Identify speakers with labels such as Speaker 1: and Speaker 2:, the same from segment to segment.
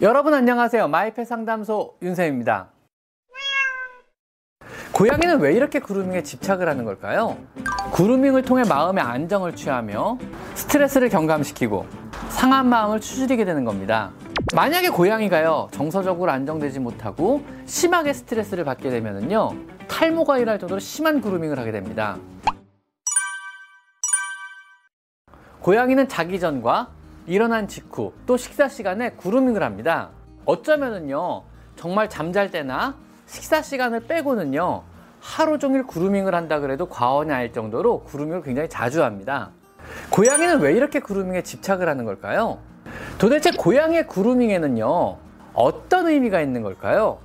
Speaker 1: 여러분 안녕하세요. 마이펫 상담소 윤쌤입니다. 고양이는 왜 이렇게 그루밍에 집착을 하는 걸까요? 그루밍을 통해 마음의 안정을 취하며 스트레스를 경감시키고 상한 마음을 추스리게 되는 겁니다. 만약에 고양이가요 정서적으로 안정되지 못하고 심하게 스트레스를 받게 되면요 탈모가 일할 정도로 심한 그루밍을 하게 됩니다. 고양이는 자기 전과 일어난 직후 또 식사 시간에 그루밍을 합니다. 어쩌면은요 정말 잠잘 때나 식사 시간을 빼고는요 하루 종일 그루밍을 한다 그래도 과언이 아닐 정도로 그루밍을 굉장히 자주 합니다. 고양이는 왜 이렇게 그루밍에 집착을 하는 걸까요? 도대체 고양이의 그루밍에는요 어떤 의미가 있는 걸까요?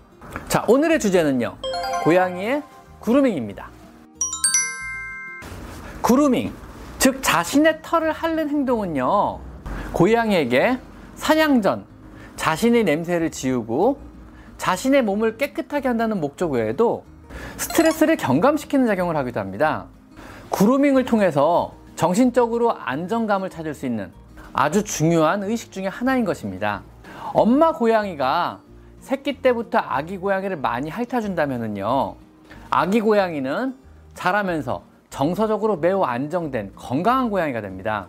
Speaker 1: 자 오늘의 주제는요 고양이의 그루밍입니다. 그루밍 즉 자신의 털을 핥는 행동은요 고양이에게 사냥 전 자신의 냄새를 지우고 자신의 몸을 깨끗하게 한다는 목적 외에도 스트레스를 경감시키는 작용을 하기도 합니다. 그루밍을 통해서 정신적으로 안정감을 찾을 수 있는 아주 중요한 의식 중의 하나인 것입니다. 엄마 고양이가 새끼 때부터 아기 고양이를 많이 핥아준다면요. 아기 고양이는 자라면서 정서적으로 매우 안정된 건강한 고양이가 됩니다.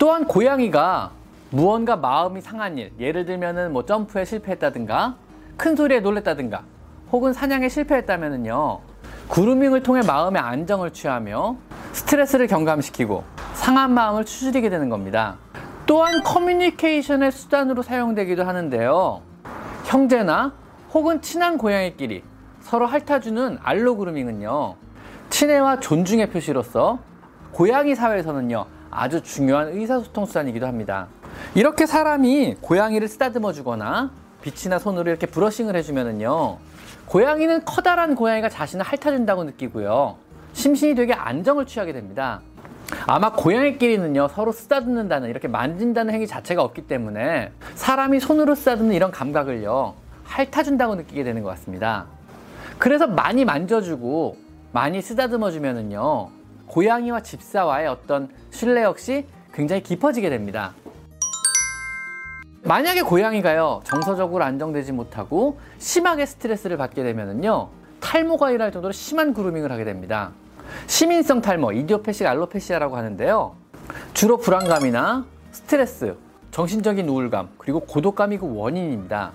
Speaker 1: 또한 고양이가 무언가 마음이 상한 일, 예를 들면은 뭐 점프에 실패했다든가 큰 소리에 놀랬다든가 혹은 사냥에 실패했다면은요. 그루밍을 통해 마음의 안정을 취하며 스트레스를 경감시키고 상한 마음을 추스리게 되는 겁니다. 또한 커뮤니케이션의 수단으로 사용되기도 하는데요. 형제나 혹은 친한 고양이끼리 서로 핥아주는 알로 그루밍은요. 친애와 존중의 표시로서 고양이 사회에서는요. 아주 중요한 의사소통 수단이기도 합니다. 이렇게 사람이 고양이를 쓰다듬어 주거나 빛이나 손으로 이렇게 브러싱을 해주면은요. 고양이는 커다란 고양이가 자신을 핥아준다고 느끼고요. 심신이 되게 안정을 취하게 됩니다. 아마 고양이끼리는요 서로 쓰다듬는다는 이렇게 만진다는 행위 자체가 없기 때문에 사람이 손으로 쓰다듬는 이런 감각을요 핥아준다고 느끼게 되는 것 같습니다. 그래서 많이 만져주고 많이 쓰다듬어 주면은요 고양이와 집사와의 어떤 신뢰 역시 굉장히 깊어지게 됩니다. 만약에 고양이가요 정서적으로 안정되지 못하고 심하게 스트레스를 받게 되면은요 탈모가 일할 정도로 심한 그루밍을 하게 됩니다. 시민성 탈모, 이디오패식 알로페시아라고 하는데요. 주로 불안감이나 스트레스, 정신적인 우울감, 그리고 고독감이 그 원인입니다.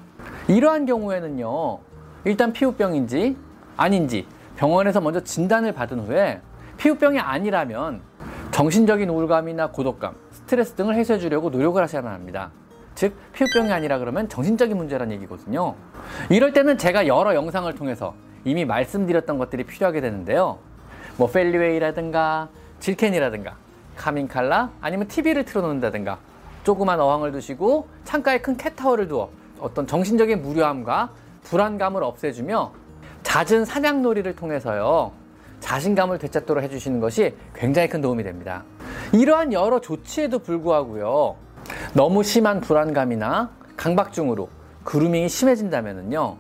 Speaker 1: 이러한 경우에는요, 일단 피부병인지 아닌지 병원에서 먼저 진단을 받은 후에 피부병이 아니라면 정신적인 우울감이나 고독감, 스트레스 등을 해소해 주려고 노력을 하셔야만 합니다. 즉, 피부병이 아니라 그러면 정신적인 문제란 얘기거든요. 이럴 때는 제가 여러 영상을 통해서 이미 말씀드렸던 것들이 필요하게 되는데요. 뭐 펠리웨이라든가 질켄이라든가 카민칼라 아니면 TV를 틀어놓는다든가 조그만 어항을 두시고 창가에 큰 캣타워를 두어 어떤 정신적인 무료함과 불안감을 없애주며 잦은 사냥놀이를 통해서요 자신감을 되찾도록 해주시는 것이 굉장히 큰 도움이 됩니다. 이러한 여러 조치에도 불구하고요 너무 심한 불안감이나 강박증으로 그루밍이 심해진다면요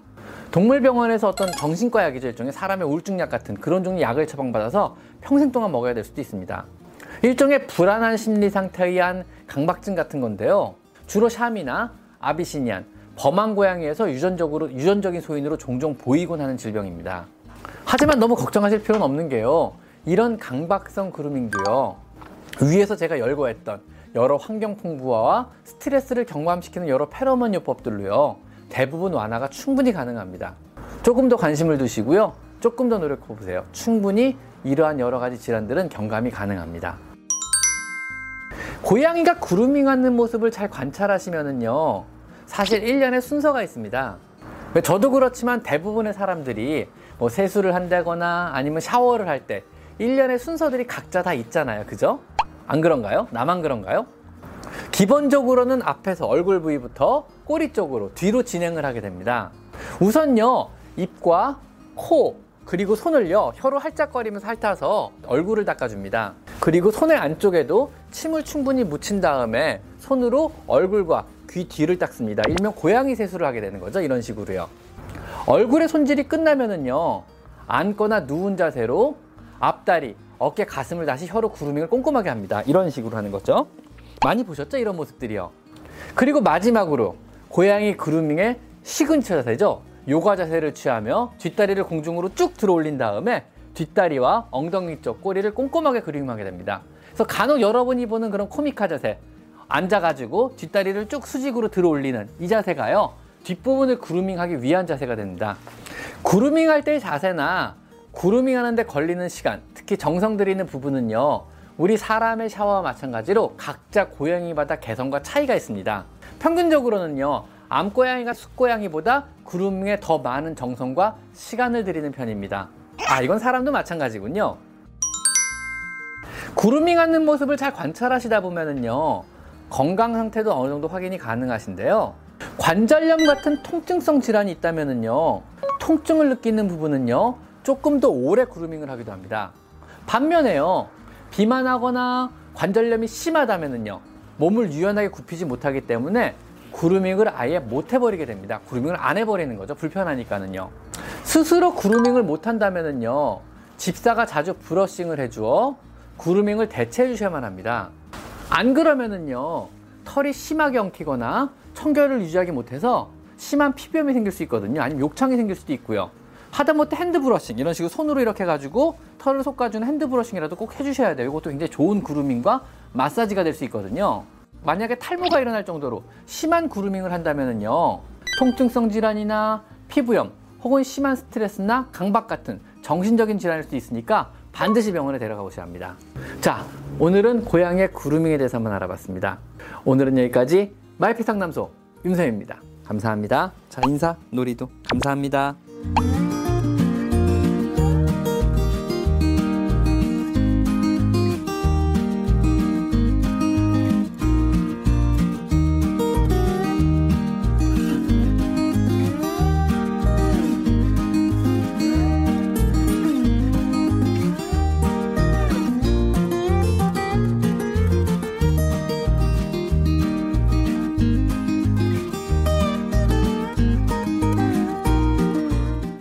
Speaker 1: 동물병원에서 어떤 정신과 약이죠 일종의 사람의 우울증약 같은 그런 종류 약을 처방받아서 평생 동안 먹어야 될 수도 있습니다. 일종의 불안한 심리 상태에 의한 강박증 같은 건데요. 주로 샴이나 아비시니안, 범한 고양이에서 유전적으로 유전적인 소인으로 종종 보이곤 하는 질병입니다. 하지만 너무 걱정하실 필요는 없는 게요. 이런 강박성 그루밍도요. 위에서 제가 열거했던 여러 환경 풍부화와 스트레스를 경감시키는 여러 페로몬 요법들로요. 대부분 완화가 충분히 가능합니다. 조금 더 관심을 두시고요. 조금 더 노력해 보세요. 충분히 이러한 여러 가지 질환들은 경감이 가능합니다. 고양이가 그루밍하는 모습을 잘 관찰하시면은요. 사실 1년에 순서가 있습니다. 저도 그렇지만 대부분의 사람들이 뭐 세수를 한다거나 아니면 샤워를 할때 1년의 순서들이 각자 다 있잖아요. 그죠? 안 그런가요? 나만 그런가요? 기본적으로는 앞에서 얼굴 부위부터 꼬리 쪽으로 뒤로 진행을 하게 됩니다. 우선요, 입과 코, 그리고 손을요, 혀로 할짝거리면서 핥아서 얼굴을 닦아줍니다. 그리고 손의 안쪽에도 침을 충분히 묻힌 다음에 손으로 얼굴과 귀 뒤를 닦습니다. 일명 고양이 세수를 하게 되는 거죠. 이런 식으로요. 얼굴의 손질이 끝나면은요, 앉거나 누운 자세로 앞다리, 어깨, 가슴을 다시 혀로 구루밍을 꼼꼼하게 합니다. 이런 식으로 하는 거죠. 많이 보셨죠? 이런 모습들이요. 그리고 마지막으로 고양이 grooming의 signature 자세죠. 요가 자세를 취하며 뒷다리를 공중으로 쭉 들어 올린 다음에 뒷다리와 엉덩이 쪽 꼬리를 꼼꼼하게 grooming하게 됩니다. 그래서 간혹 여러분이 보는 그런 코믹한 자세 앉아가지고 뒷다리를 쭉 수직으로 들어 올리는 이 자세가요. 뒷부분을 grooming하기 위한 자세가 됩니다. grooming할 때의 자세나 grooming하는데 걸리는 시간, 특히 정성 들이는 부분은요. 우리 사람의 샤워와 마찬가지로 각자 고양이마다 개성과 차이가 있습니다. 평균적으로는요. 암고양이가 숫고양이보다 그루밍에 더 많은 정성과 시간을 들이는 편입니다. 아, 이건 사람도 마찬가지군요. 그루밍 하는 모습을 잘 관찰하시다 보면은요. 건강 상태도 어느 정도 확인이 가능하신데요. 관절염 같은 통증성 질환이 있다면은요. 통증을 느끼는 부분은요. 조금 더 오래 그루밍을 하기도 합니다. 반면에요. 비만하거나 관절염이 심하다면은요. 몸을 유연하게 굽히지 못하기 때문에 그루밍을 아예 못 해버리게 됩니다. 그루밍을 안 해버리는 거죠. 불편하니까는요. 스스로 그루밍을 못 한다면은요. 집사가 자주 브러싱을 해주어 그루밍을 대체해 주셔야만 합니다. 안 그러면은요. 털이 심하게 엉키거나 청결을 유지하기 못해서 심한 피부염이 생길 수 있거든요. 아니면 욕창이 생길 수도 있고요. 하다못해 hand brushing 이런 식으로 손으로 이렇게 해가지고 털을 솎아주는 hand brushing이라도 꼭 해주셔야 돼요. 이것도 굉장히 좋은 grooming과 마사지가 될 수 있거든요. 만약에 탈모가 일어날 정도로 심한 grooming을 한다면은요. 통증성 질환이나 피부염 혹은 심한 스트레스나 강박 같은 정신적인 질환일 수도 있으니까 반드시 병원에 데려가 보셔야 합니다. 자, 오늘은 고양이의 grooming에 대해서 한번 알아봤습니다. 오늘은 여기까지 마이피 상담소 윤쌤입니다. 감사합니다. 자, 인사, 놀이도 감사합니다.